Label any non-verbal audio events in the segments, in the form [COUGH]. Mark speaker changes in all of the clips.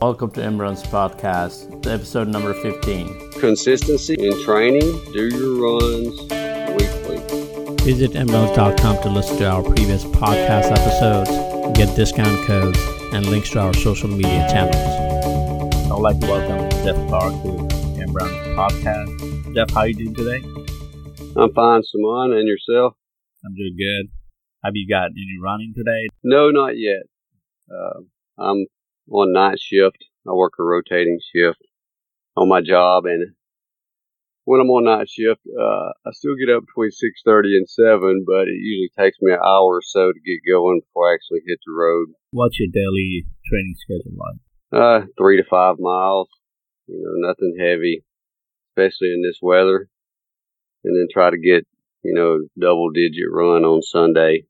Speaker 1: Welcome to Imran's podcast, episode number 15.
Speaker 2: Consistency in training, do your runs weekly.
Speaker 1: Visit imruns.com to listen to our previous podcast episodes, get discount codes, and links to our social media channels. I would like to welcome Jeff Clark to Imran's podcast. Jeff, how are you doing today?
Speaker 2: I'm fine, Simon, and yourself?
Speaker 1: I'm doing good. Have you got any running today?
Speaker 2: No, not yet. Uh, I'm on night shift. I work a rotating shift on my job, and when I'm on night shift, uh, I still get up between six thirty and seven, but it usually takes me an hour or so to get going before I actually hit the road.
Speaker 1: What's your daily training schedule like?
Speaker 2: Uh, three to five miles. You know, nothing heavy, especially in this weather, and then try to get you know double digit run on Sunday.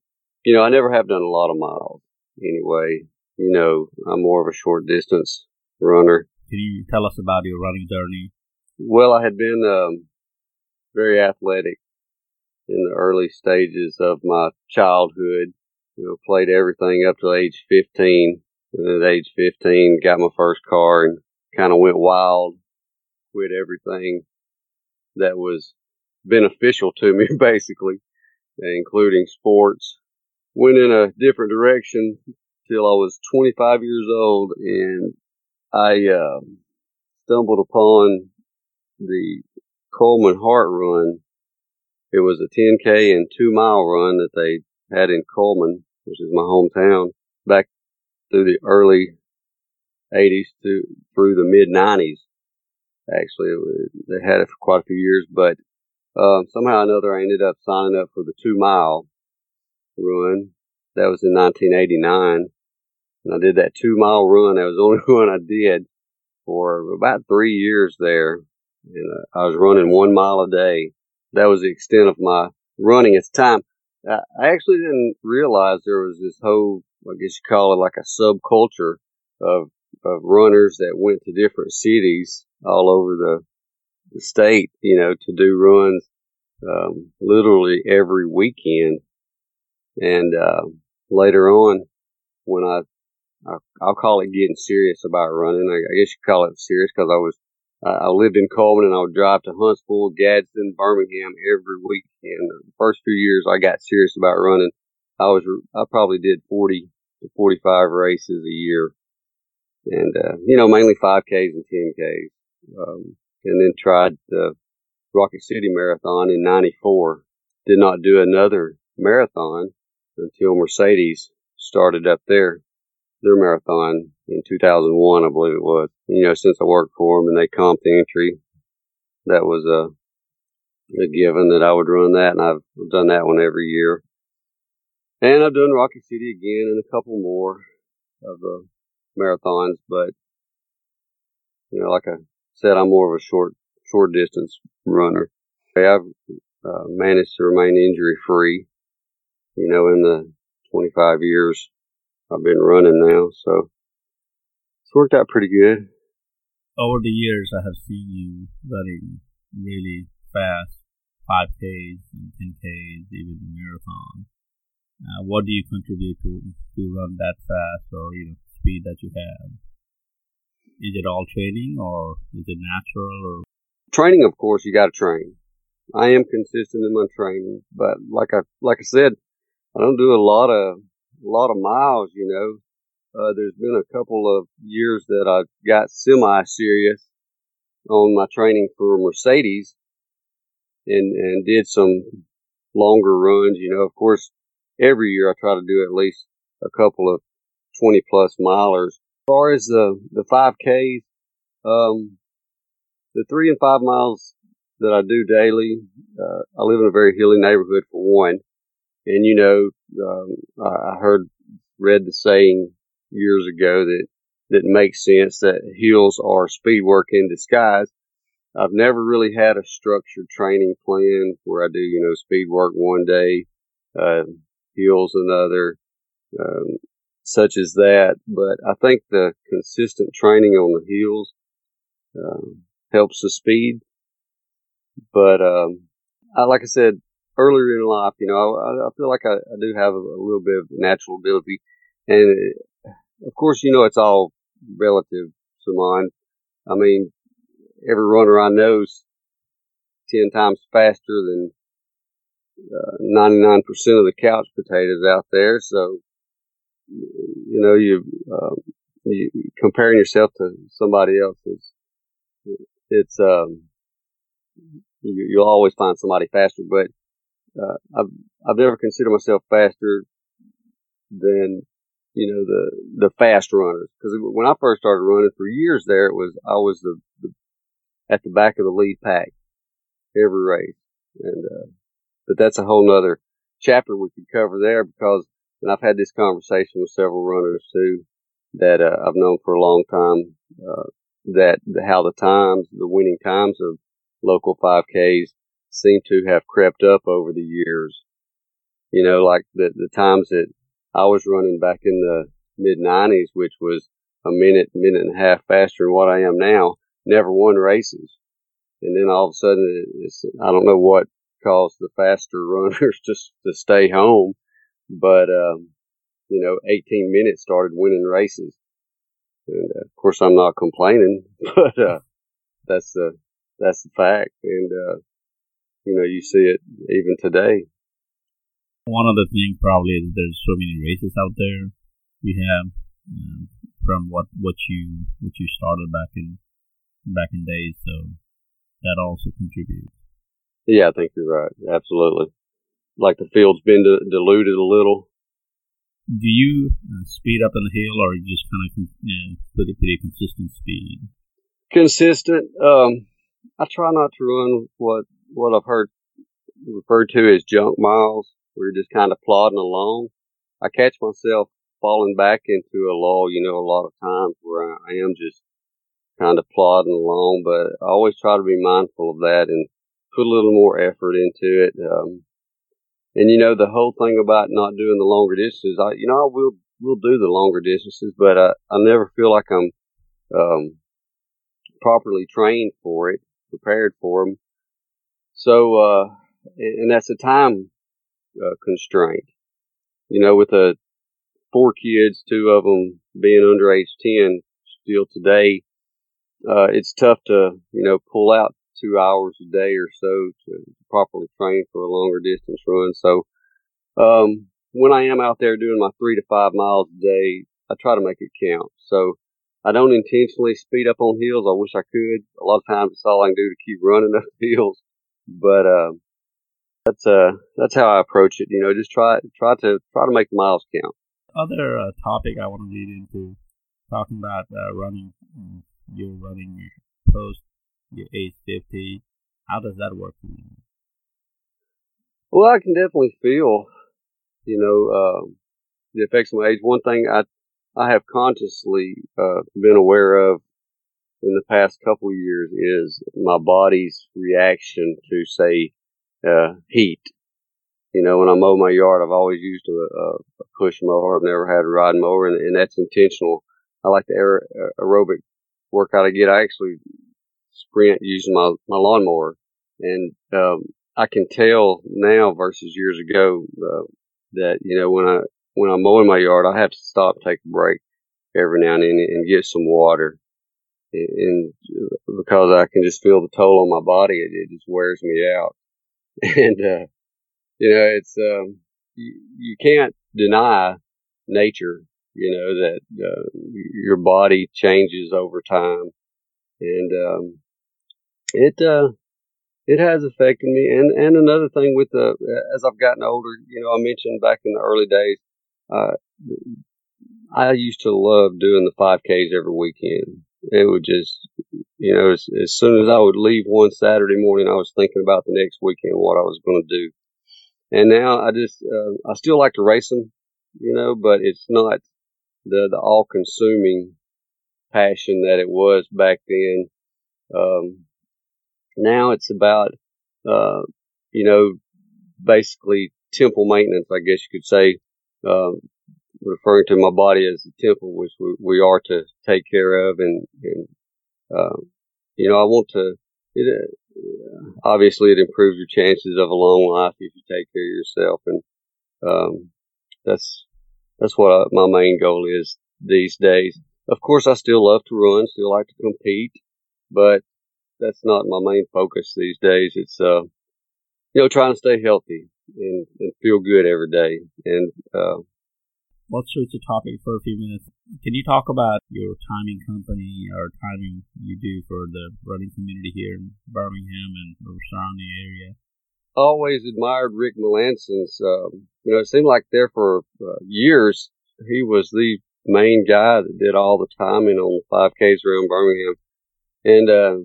Speaker 2: You know, I never have done a lot of miles anyway you know, I'm more of a short distance runner.
Speaker 1: Can you tell us about your running journey?
Speaker 2: Well, I had been um, very athletic in the early stages of my childhood. You know, played everything up to age 15. And at age 15, got my first car and kind of went wild. Quit everything that was beneficial to me, [LAUGHS] basically, including sports. Went in a different direction till I was 25 years old, and I uh, stumbled upon the Cullman Heart Run. It was a 10K and two mile run that they had in Cullman, which is my hometown, back through the early 80s to through the mid 90s. Actually, was, they had it for quite a few years, but uh, somehow or another, I ended up signing up for the two mile run. That was in 1989. And I did that two mile run. That was the [LAUGHS] only one I did for about three years there. And uh, I was running one mile a day. That was the extent of my running at the time. I actually didn't realize there was this whole, I guess you call it like a subculture of, of runners that went to different cities all over the, the state, you know, to do runs, um, literally every weekend. And, uh, later on, when I I'll call it getting serious about running. I, guess you call it serious because I was, uh, I lived in Cullman and I would drive to Huntsville, Gadsden, Birmingham every week. And the first few years I got serious about running. I was, I probably did 40 to 45 races a year and, uh, you know, mainly 5Ks and 10Ks. Um, and then tried the Rocket City Marathon in 94. Did not do another marathon until Mercedes started up there their marathon in 2001, I believe it was. You know, since I worked for them and they comped the entry, that was a, a given that I would run that, and I've done that one every year. And I've done Rocket City again and a couple more of the marathons, but you know, like I said, I'm more of a short short distance runner. I've uh, managed to remain injury free, you know, in the 25 years I've been running now, so it's worked out pretty good.
Speaker 1: Over the years, I have seen you running really fast, 5Ks and 10Ks, even the marathon. Uh, what do you contribute to to run that fast or you know speed that you have? Is it all training or is it natural or?
Speaker 2: Training, of course, you got to train. I am consistent in my training, but like I like I said, I don't do a lot of a lot of miles, you know. Uh, there's been a couple of years that I got semi serious on my training for Mercedes and, and did some longer runs. You know, of course, every year I try to do at least a couple of 20 plus milers. As far as the, the 5Ks, um, the three and five miles that I do daily, uh, I live in a very hilly neighborhood for one. And you know, um, I heard, read the saying years ago that that makes sense that hills are speed work in disguise. I've never really had a structured training plan where I do, you know, speed work one day, uh, hills another, um, such as that. But I think the consistent training on the hills uh, helps the speed. But um, I, like I said, earlier in life, you know, I, I feel like I, I, do have a, a, little bit of natural ability. And uh, of course, you know, it's all relative of mine. I mean, every runner I know is 10 times faster than uh, 99% of the couch potatoes out there. So, you know, you, um, you comparing yourself to somebody else is, it's, um, you, you'll always find somebody faster, but, uh, I've, I've never considered myself faster than, you know, the, the fast runners. Cause when I first started running for years there, it was, I was the, the at the back of the lead pack every race. And, uh, but that's a whole nother chapter we could cover there because, and I've had this conversation with several runners too that uh, I've known for a long time, uh, that how the times, the winning times of local 5Ks seem to have crept up over the years. You know, like the, the times that I was running back in the mid 90s, which was a minute, minute and a half faster than what I am now, never won races. And then all of a sudden, it's, I don't know what caused the faster [LAUGHS] runners just to stay home. But, um, you know, 18 minutes started winning races. And uh, of course, I'm not complaining, [LAUGHS] but, uh, that's the, that's the fact. And, uh, you know, you see it even today.
Speaker 1: One of the things probably is there's so many races out there. We have um, from what what you what you started back in back in days, so that also contributes.
Speaker 2: Yeah, I think you're right. Absolutely. Like the field's been diluted a little.
Speaker 1: Do you uh, speed up in the hill, or you just kind of you know, put a pretty consistent speed?
Speaker 2: Consistent. Um, I try not to run what what I've heard referred to as junk miles, you're just kind of plodding along. I catch myself falling back into a lull, you know, a lot of times where I am just kind of plodding along, but I always try to be mindful of that and put a little more effort into it. Um, and you know, the whole thing about not doing the longer distances, I, you know, I will, will do the longer distances, but I, I never feel like I'm, um, properly trained for it, prepared for them. So, uh, and that's a time uh, constraint. You know, with a four kids, two of them being under age 10 still today, uh, it's tough to, you know, pull out two hours a day or so to properly train for a longer distance run. So, um, when I am out there doing my three to five miles a day, I try to make it count. So I don't intentionally speed up on hills. I wish I could. A lot of times it's all I can do to keep running up [LAUGHS] hills. But, uh, that's, uh, that's how I approach it. You know, just try, try to, try to make the miles count.
Speaker 1: Other uh, topic I want to lead into talking about uh, running, mm, you're running post your age 50. How does that work for you?
Speaker 2: Well, I can definitely feel, you know, uh, the effects of my age. One thing I, I have consciously, uh, been aware of in the past couple years is my body's reaction to, say, uh, heat. You know, when I mow my yard, I've always used a, a push mower. I've never had a ride mower, and, and that's intentional. I like the aer- aerobic workout I get. I actually sprint using my, my lawnmower. And, um, I can tell now versus years ago, uh, that, you know, when I, when I'm mowing my yard, I have to stop, take a break every now and then and get some water. And because I can just feel the toll on my body, it, it just wears me out. [LAUGHS] And, uh, you know, it's, um, you, you can't deny nature, you know, that, uh, your body changes over time. And, um, it uh it has affected me and and another thing with the as i've gotten older you know i mentioned back in the early days uh i used to love doing the 5ks every weekend it would just you know as, as soon as i would leave one saturday morning i was thinking about the next weekend what i was going to do. And now i just uh, i still like to race them you know but it's not the the all consuming passion that it was back then. Um now it's about, uh, you know, basically temple maintenance, I guess you could say, um, referring to my body as a temple, which we, we are to take care of. And, and uh, you know, I want to, it, uh, obviously it improves your chances of a long life if you take care of yourself. And, um, that's, that's what I, my main goal is these days. of course, I still love to run, still like to compete, but that's not my main focus these days. It's, uh, you know, trying to stay healthy and, and feel good every day. And, uh,
Speaker 1: let's switch the topic for a few minutes. Can you talk about your timing company or timing you do for the running community here in Birmingham and surrounding area?
Speaker 2: Always admired Rick Melanson's. Um, you know, it seemed like there for uh, years he was the main guy that did all the timing on the 5Ks around Birmingham. And uh,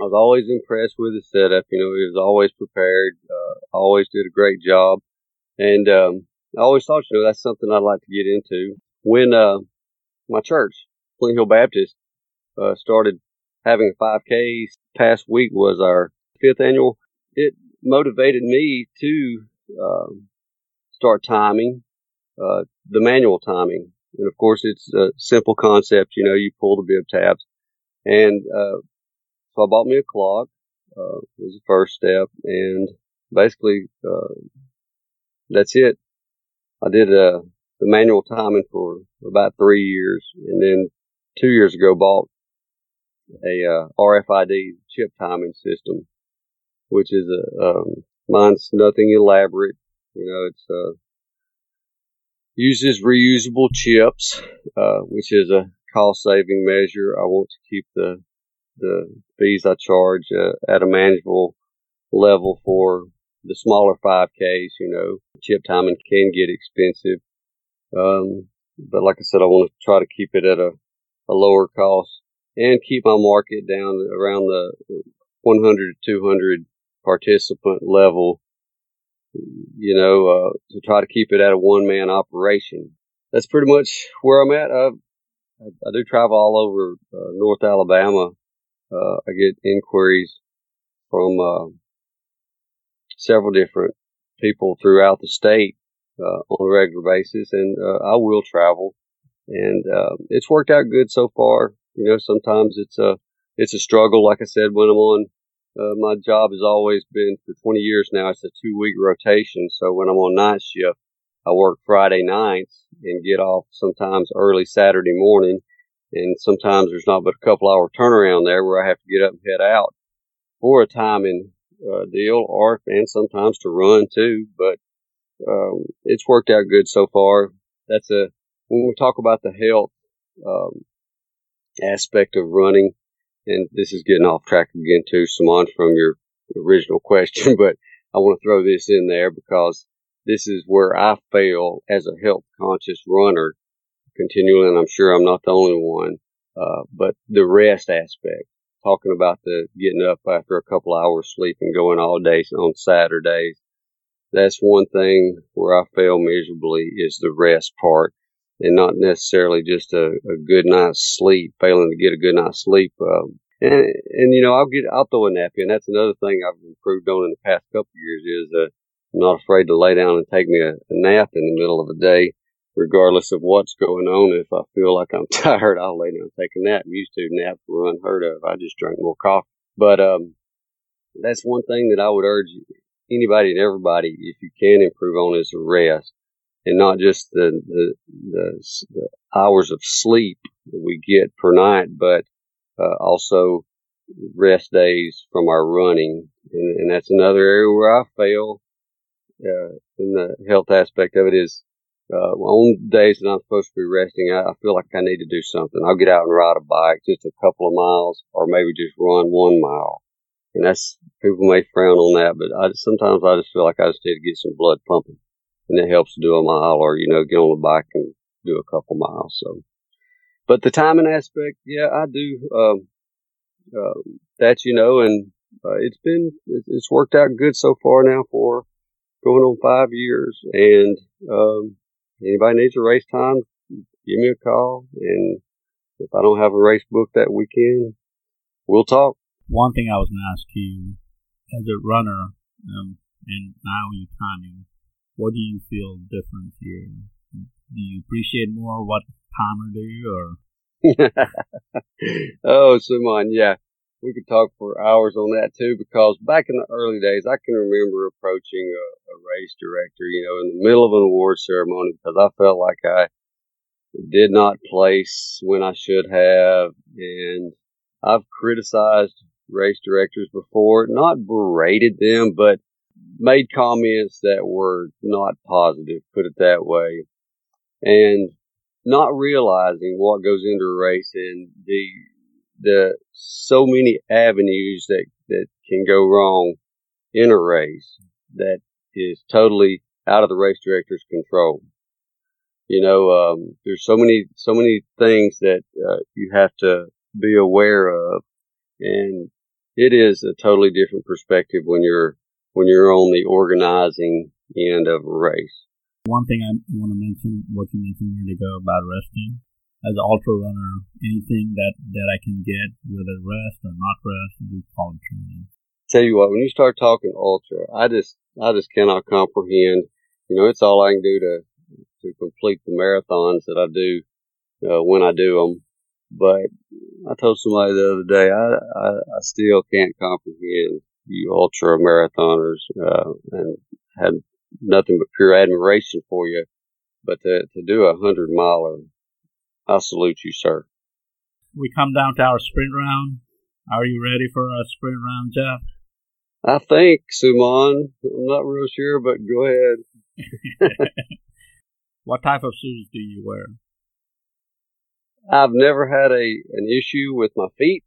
Speaker 2: I was always impressed with his setup. You know, he was always prepared, uh, always did a great job. And um, I always thought, you know, that's something I'd like to get into. When uh, my church, Flint Hill Baptist, uh, started having a 5K past week was our fifth annual. It motivated me to um, start timing, uh, the manual timing. And of course, it's a simple concept. You know, you pull the bib tabs. And uh, so I bought me a clock, uh, was the first step. And basically, uh, that's it. I did uh, the manual timing for about three years. And then two years ago, bought a uh, RFID chip timing system, which is a um, mine's nothing elaborate. You know, it's uh, uses reusable chips, uh, which is a cost saving measure. I want to keep the the fees I charge uh, at a manageable level for the smaller 5Ks. You know, chip timing can get expensive, um, but like I said, I want to try to keep it at a, a lower cost and keep my market down around the 100 to 200 participant level you know, uh, to try to keep it at a one man operation. That's pretty much where I'm at. I, I, do travel all over uh, North Alabama. Uh, I get inquiries from uh, several different people throughout the state uh, on a regular basis, and I will travel. And it's worked out good so far. You know, sometimes it's a it's a struggle. Like I said, when I'm on uh, my job has always been for 20 years now. It's a two week rotation. So when I'm on night shift, I work Friday nights and get off sometimes early Saturday morning. And sometimes there's not but a couple hour turnaround there where I have to get up and head out for a timing uh, deal or, and sometimes to run too. But, um, it's worked out good so far. That's a, when we talk about the health, um, aspect of running, and this is getting off track again too, Simon, from your original [LAUGHS] question, but I want to throw this in there because this is where I fail as a health conscious runner continually, and I'm sure I'm not the only one. Uh, but the rest aspect, talking about the getting up after a couple hours sleep and going all day on Saturdays, that's one thing where I fail miserably is the rest part and not necessarily just a, a good night's sleep, failing to get a good night's sleep. Um, and, and, you know, I'll get, I'll throw a nap in. That's another thing I've improved on in the past couple years is, uh, I'm not afraid to lay down and take me a, a nap in the middle of the day, regardless of what's going on. If I feel like I'm [LAUGHS] tired, I'll lay down and take a nap. Used to naps were unheard of. I just drank more coffee. But, um, that's one thing that I would urge anybody and everybody, if you can improve on, is rest and not just the, the, the, the hours of sleep that we get per night, but uh, also rest days from our running. And, and, that's another area where I fail uh, in the health aspect of it is uh, on days that I'm supposed to be resting, I, I feel like I need to do something. I'll get out and ride a bike just a couple of miles or maybe just run one mile. And that's, people may frown on that, but I sometimes I just feel like I just need to get some blood pumping and it helps to do a mile or, you know, get on the bike and do a couple miles. So, but the timing aspect, yeah, I do, um, uh, that, you know, and uh, it's been, it's worked out good so far now for going on five years. And, um, anybody needs a race time, give me a call. And if I don't have a race book that weekend, we'll talk.
Speaker 1: One thing I was going to ask you as a runner, um, and now you timing, what do you feel different here? Do you appreciate more what Palmer do, or? [LAUGHS]
Speaker 2: oh, Simon, yeah, we could talk for hours on that too. Because back in the early days, I can remember approaching a, a race director, you know, in the middle of an award ceremony because I felt like I did not place when I should have, and I've criticized race directors before, not berated them, but made comments that were not positive, put it that way. And not realizing what goes into a race and the the so many avenues that that can go wrong in a race that is totally out of the race director's control. You know, um, there's so many so many things that uh, you have to be aware of, and it is a totally different perspective when you're when you're on the organizing end of a race.
Speaker 1: One thing I want to mention, what you mentioned a minute ago about resting. As an ultra runner, anything that, that I can get, whether rest or not rest, we call it training.
Speaker 2: Tell you what, when you start talking ultra, I just, I just cannot comprehend. You know, it's all I can do to, to complete the marathons that I do, uh, when I do them. But I told somebody the other day, I, I, I still can't comprehend you ultra marathoners, uh, and had nothing but pure admiration for you. But to, to do a hundred miler, I salute you, sir.
Speaker 1: We come down to our sprint round. Are you ready for a sprint round, Jeff?
Speaker 2: I think, Suman. I'm not real sure, but go ahead. [LAUGHS]
Speaker 1: what type of shoes do you wear?
Speaker 2: I've never had a an issue with my feet,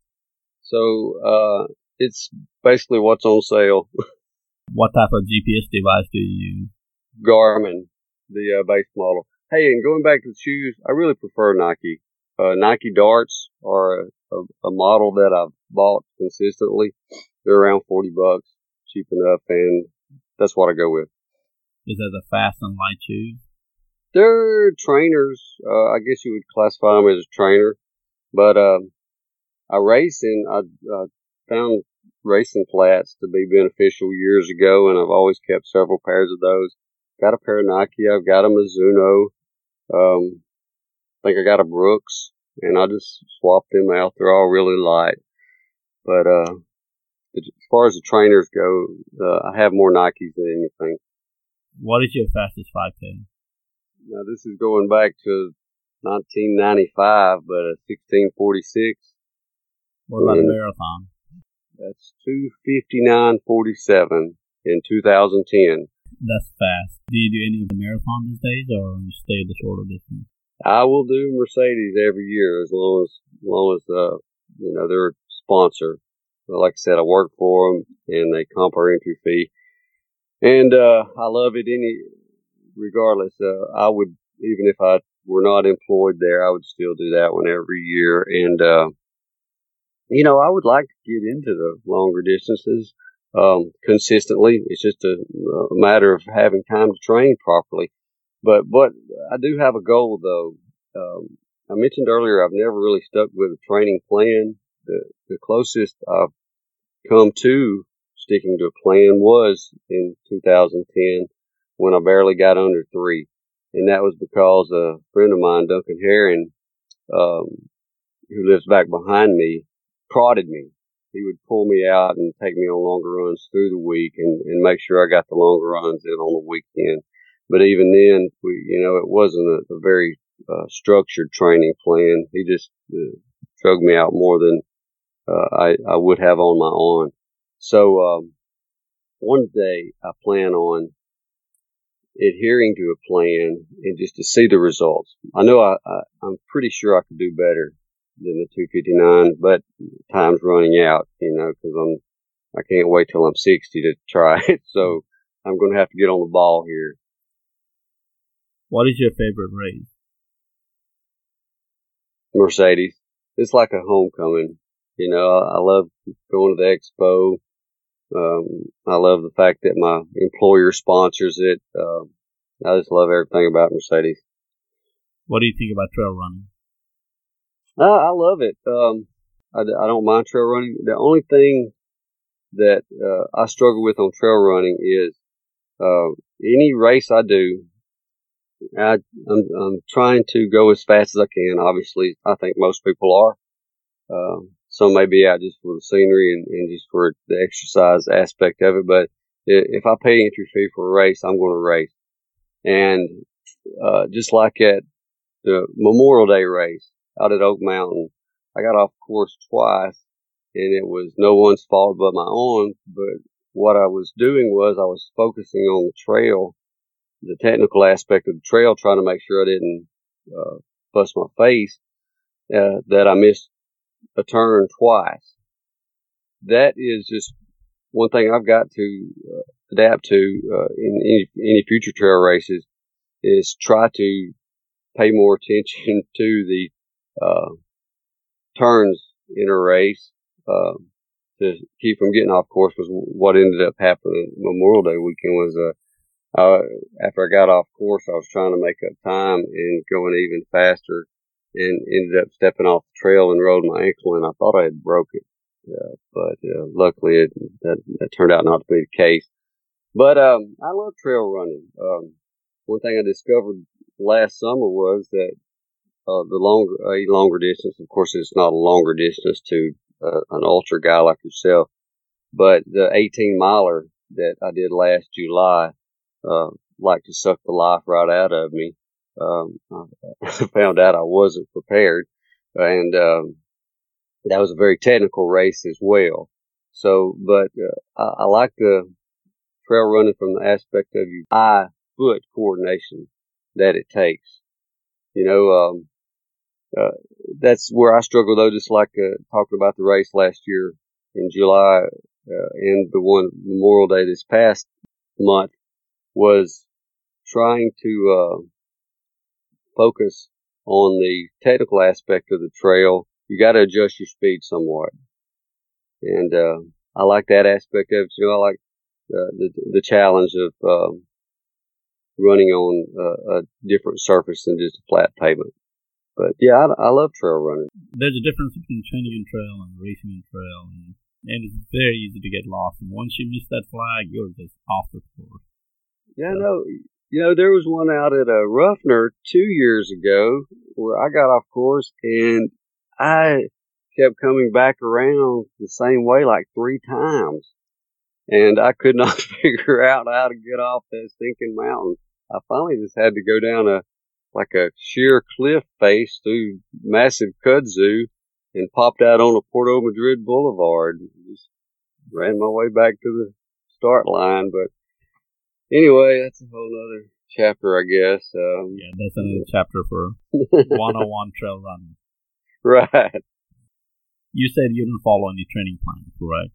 Speaker 2: so uh, it's basically what's on sale. [LAUGHS]
Speaker 1: What type of GPS device do you use?
Speaker 2: Garmin, the uh, base model. Hey, and going back to the shoes, I really prefer Nike. Uh, Nike Darts are a, a, a, model that I've bought consistently. They're around 40 bucks, cheap enough, and that's what I go with.
Speaker 1: Is that the fast and light shoes?
Speaker 2: They're trainers. Uh, I guess you would classify them as a trainer. But, um, I race and I, I found racing flats to be beneficial years ago, and I've always kept several pairs of those. Got a pair of Nike. I've got a Mizuno. Um, I think I got a Brooks, and I just swapped them out. They're all really light. But uh, as far as the trainers go, uh, I have more Nikes than anything.
Speaker 1: What is your fastest 5K?
Speaker 2: Now, this is going back to 1995, but a 1646.
Speaker 1: What about and, a marathon?
Speaker 2: That's 259.47 in 2010.
Speaker 1: That's fast. Do you do any of the marathon these days or you stay the shorter distance?
Speaker 2: I will do Mercedes every year as long as, as long as, uh, you know, they're a sponsor. But like I said, I work for them and they comp our entry fee. And, uh, I love it any, regardless. Uh, I would, even if I were not employed there, I would still do that one every year. And, uh, you know, I would like to get into the longer distances um, consistently. It's just a, a, matter of having time to train properly. But but I do have a goal though. Um, I mentioned earlier I've never really stuck with a training plan. The the closest I've come to sticking to a plan was in 2010 when I barely got under three, and that was because a friend of mine, Duncan Herring, um, who lives back behind me, prodded me. He would pull me out and take me on longer runs through the week and, and make sure I got the longer runs in on the weekend. But even then, we, you know, it wasn't a, a very uh, structured training plan. He just uh, drug me out more than uh, I, I would have on my own. So, um, one day I plan on adhering to a plan and just to see the results. I know I, I, I'm pretty sure I could do better than the 259, but time's running out, you know, because I'm I can't wait till I'm 60 to try [LAUGHS] it. So I'm going to have to get on the ball here.
Speaker 1: What is your favorite race?
Speaker 2: Mercedes. It's like a homecoming. You know, I, love going to the expo. Um, I love the fact that my employer sponsors it. Uh, I just love everything about Mercedes.
Speaker 1: What do you think about trail running?
Speaker 2: I, I love it. Um, I, I don't mind trail running. The only thing that uh, I struggle with on trail running is uh, any race I do, I, I'm, I'm trying to go as fast as I can. Obviously, I think most people are. Uh, some may be out just for the scenery and, and just for the exercise aspect of it. But if I pay entry fee for a race, I'm going to race. And uh, just like at the Memorial Day race out at Oak Mountain. I got off course twice, and it was no one's fault but my own. But what I was doing was I was focusing on the trail, the technical aspect of the trail, trying to make sure I didn't uh, bust my face. Uh, that I missed a turn twice. That is just one thing I've got to uh, adapt to uh, in any, any future trail races is try to pay more [LAUGHS] attention to the uh, turns in a race uh, to keep from getting off course. Was what ended up happening Memorial Day weekend. Was uh, uh, after I got off course, I was trying to make up time and going even faster, and ended up stepping off the trail and rolled my ankle, and I thought I had broke it. Uh, but uh, luckily, it, that, that turned out not to be the case. But um, I love trail running. Um, one thing I discovered last summer was that uh, the longer a longer distance, of course, it's not a longer distance to uh, an ultra guy like yourself, but the 18 miler that I did last July, uh, like to suck the life right out of me. Um, I [LAUGHS] found out I wasn't prepared, and um, that was a very technical race as well. So, but uh, I, I like the trail running from the aspect of your eye foot coordination that it takes. You know, um, uh, that's where I struggle though, just like uh, talking about the race last year in July uh, and the one Memorial Day this past month was trying to uh, focus on the technical aspect of the trail. You got to adjust your speed somewhat, and uh, I like that aspect of it. You know, I like the the challenge of um, running on a different surface than just a flat pavement. But yeah, I, I, love trail running.
Speaker 1: There's a difference between training in trail and racing in trail, and, and it's very easy to get lost. And once you miss that flag, you're just off the course.
Speaker 2: Yeah, so. no, you know, there was one out at a uh, Ruffner two years ago where I got off course and I kept coming back around the same way like three times. And I could not [LAUGHS] figure out how to get off that stinking mountain. I finally just had to go down a like a sheer cliff face through massive kudzu and popped out on a Porto Madrid Boulevard. Just ran my way back to the start line. But anyway, that's a whole other chapter, I guess. Um,
Speaker 1: yeah, that's another chapter for [LAUGHS] 101 trail running.
Speaker 2: Right.
Speaker 1: You said you didn't follow any training plan, correct?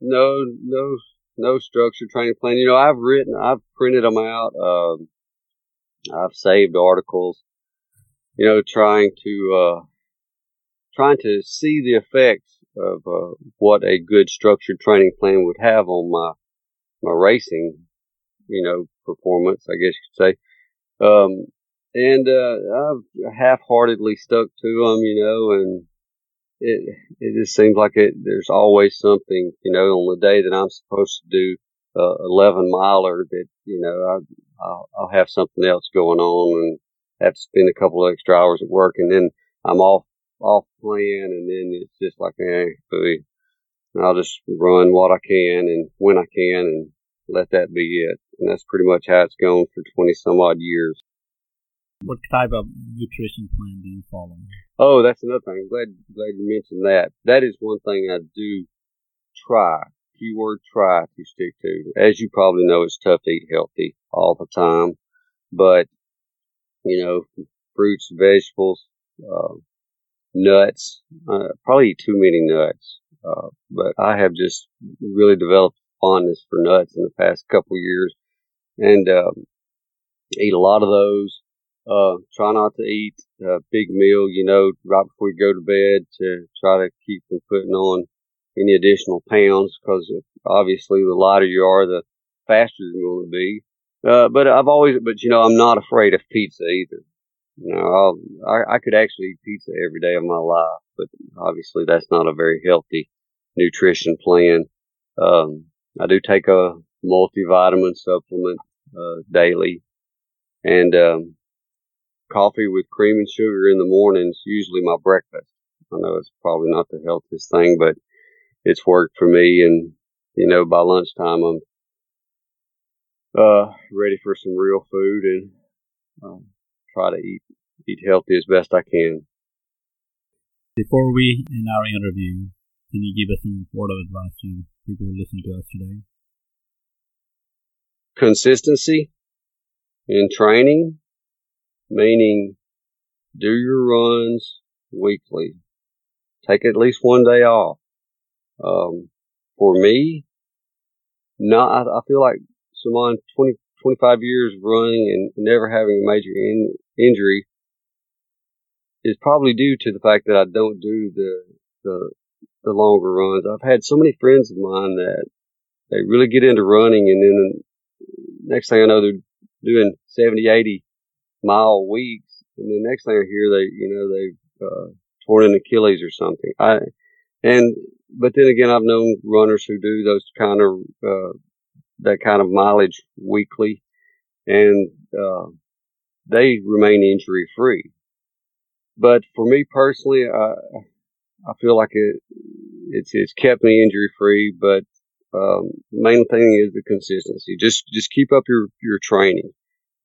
Speaker 2: No, no, no structured training plan. You know, I've written, I've printed them out. Um, I've saved articles, you know, trying to, uh, trying to see the effects of, uh, what a good structured training plan would have on my, my racing, you know, performance, I guess you could say. Um, and, uh, I've half-heartedly stuck to them, you know, and it, it just seems like it, there's always something, you know, on the day that I'm supposed to do, uh, 11 miler that, you know, I, I'll, I'll have something else going on and have to spend a couple of extra hours at work, and then I'm off off plan, and then it's just like, eh, I'll just run what I can and when I can, and let that be it. And that's pretty much how it's gone for twenty some odd years.
Speaker 1: What type of nutrition plan do you follow?
Speaker 2: Oh, that's another thing. Glad glad you mentioned that. That is one thing I do try keyword try to stick to. As you probably know, it's tough to eat healthy all the time, but you know, fruits, vegetables, uh, nuts. Uh, probably eat too many nuts, uh, but I have just really developed fondness for nuts in the past couple years, and um, eat a lot of those. Uh, try not to eat a big meal, you know, right before you go to bed to try to keep from putting on any additional pounds because obviously the lighter you are, the faster you're going to be. Uh, but I've always, but you know, I'm not afraid of pizza either. You know, I'll, I, I could actually eat pizza every day of my life, but obviously that's not a very healthy nutrition plan. Um, I do take a multivitamin supplement, uh, daily and, um, coffee with cream and sugar in the morning is usually my breakfast. I know it's probably not the healthiest thing, but it's worked for me. And, you know, by lunchtime, I'm, uh, ready for some real food and, um, try to eat eat healthy as best I can.
Speaker 1: Before we end our interview, can you give us some word of advice to people who listen to us today?
Speaker 2: Consistency in training, meaning do your runs weekly. Take at least one day off. Um, for me, not, I, I feel like Simon, 20, 25 years running and never having a major in, injury is probably due to the fact that I don't do the, the, the longer runs. I've had so many friends of mine that they really get into running and then the next thing I know, they're doing 70, 80 mile weeks. And the next thing I hear, they, you know, they've, uh, torn an Achilles or something. I, and, but then again, I've known runners who do those kind of, uh, that kind of mileage weekly and, uh, they remain injury free. But for me personally, I, I feel like it, it's, it's kept me injury free, but, um, main thing is the consistency. Just, just keep up your, your training.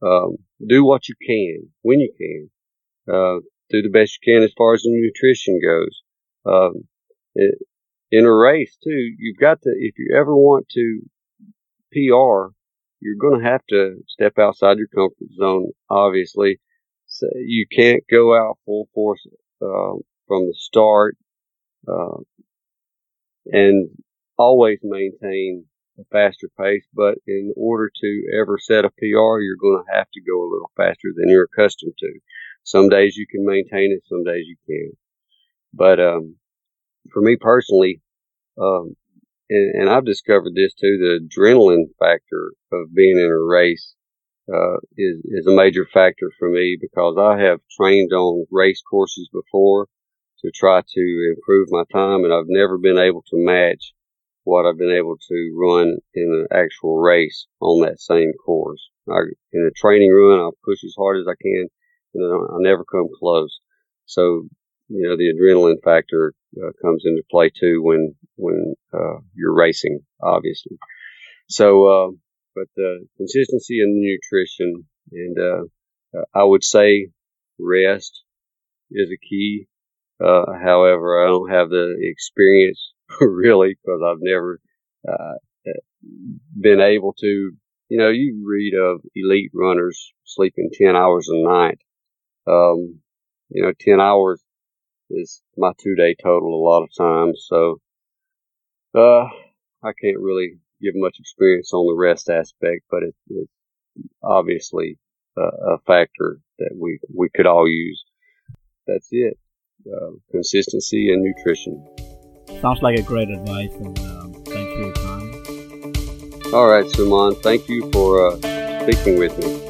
Speaker 2: Um, do what you can when you can. Uh, do the best you can as far as the nutrition goes. Um, it, in a race too, you've got to, if you ever want to PR, you're going to have to step outside your comfort zone, obviously. So you can't go out full force, uh, from the start, uh, and always maintain a faster pace. But in order to ever set a PR, you're going to have to go a little faster than you're accustomed to. Some days you can maintain it, some days you can't. But, um, for me personally, um, and, and, I've discovered this too, the adrenaline factor of being in a race, uh, is, is a major factor for me because I have trained on race courses before to try to improve my time and I've never been able to match what I've been able to run in an actual race on that same course. I, in a training run, I'll push as hard as I can and I never come close. So, you know, the adrenaline factor uh, comes into play too when, when, uh, you're racing, obviously. So, uh, but, uh, consistency and nutrition and, uh, I would say rest is a key. Uh, however, I don't have the experience [LAUGHS] really because I've never, been able to, you know, you read of elite runners sleeping 10 hours a night um, you know, 10 hours is my two day total a lot of times. So, uh, I can't really give much experience on the rest aspect, but it, it's obviously a, a, factor that we, we could all use. That's it. Uh, consistency and nutrition.
Speaker 1: Sounds like a great advice, and um, thanks for your time.
Speaker 2: All right, Suman. Thank you for uh, speaking with me.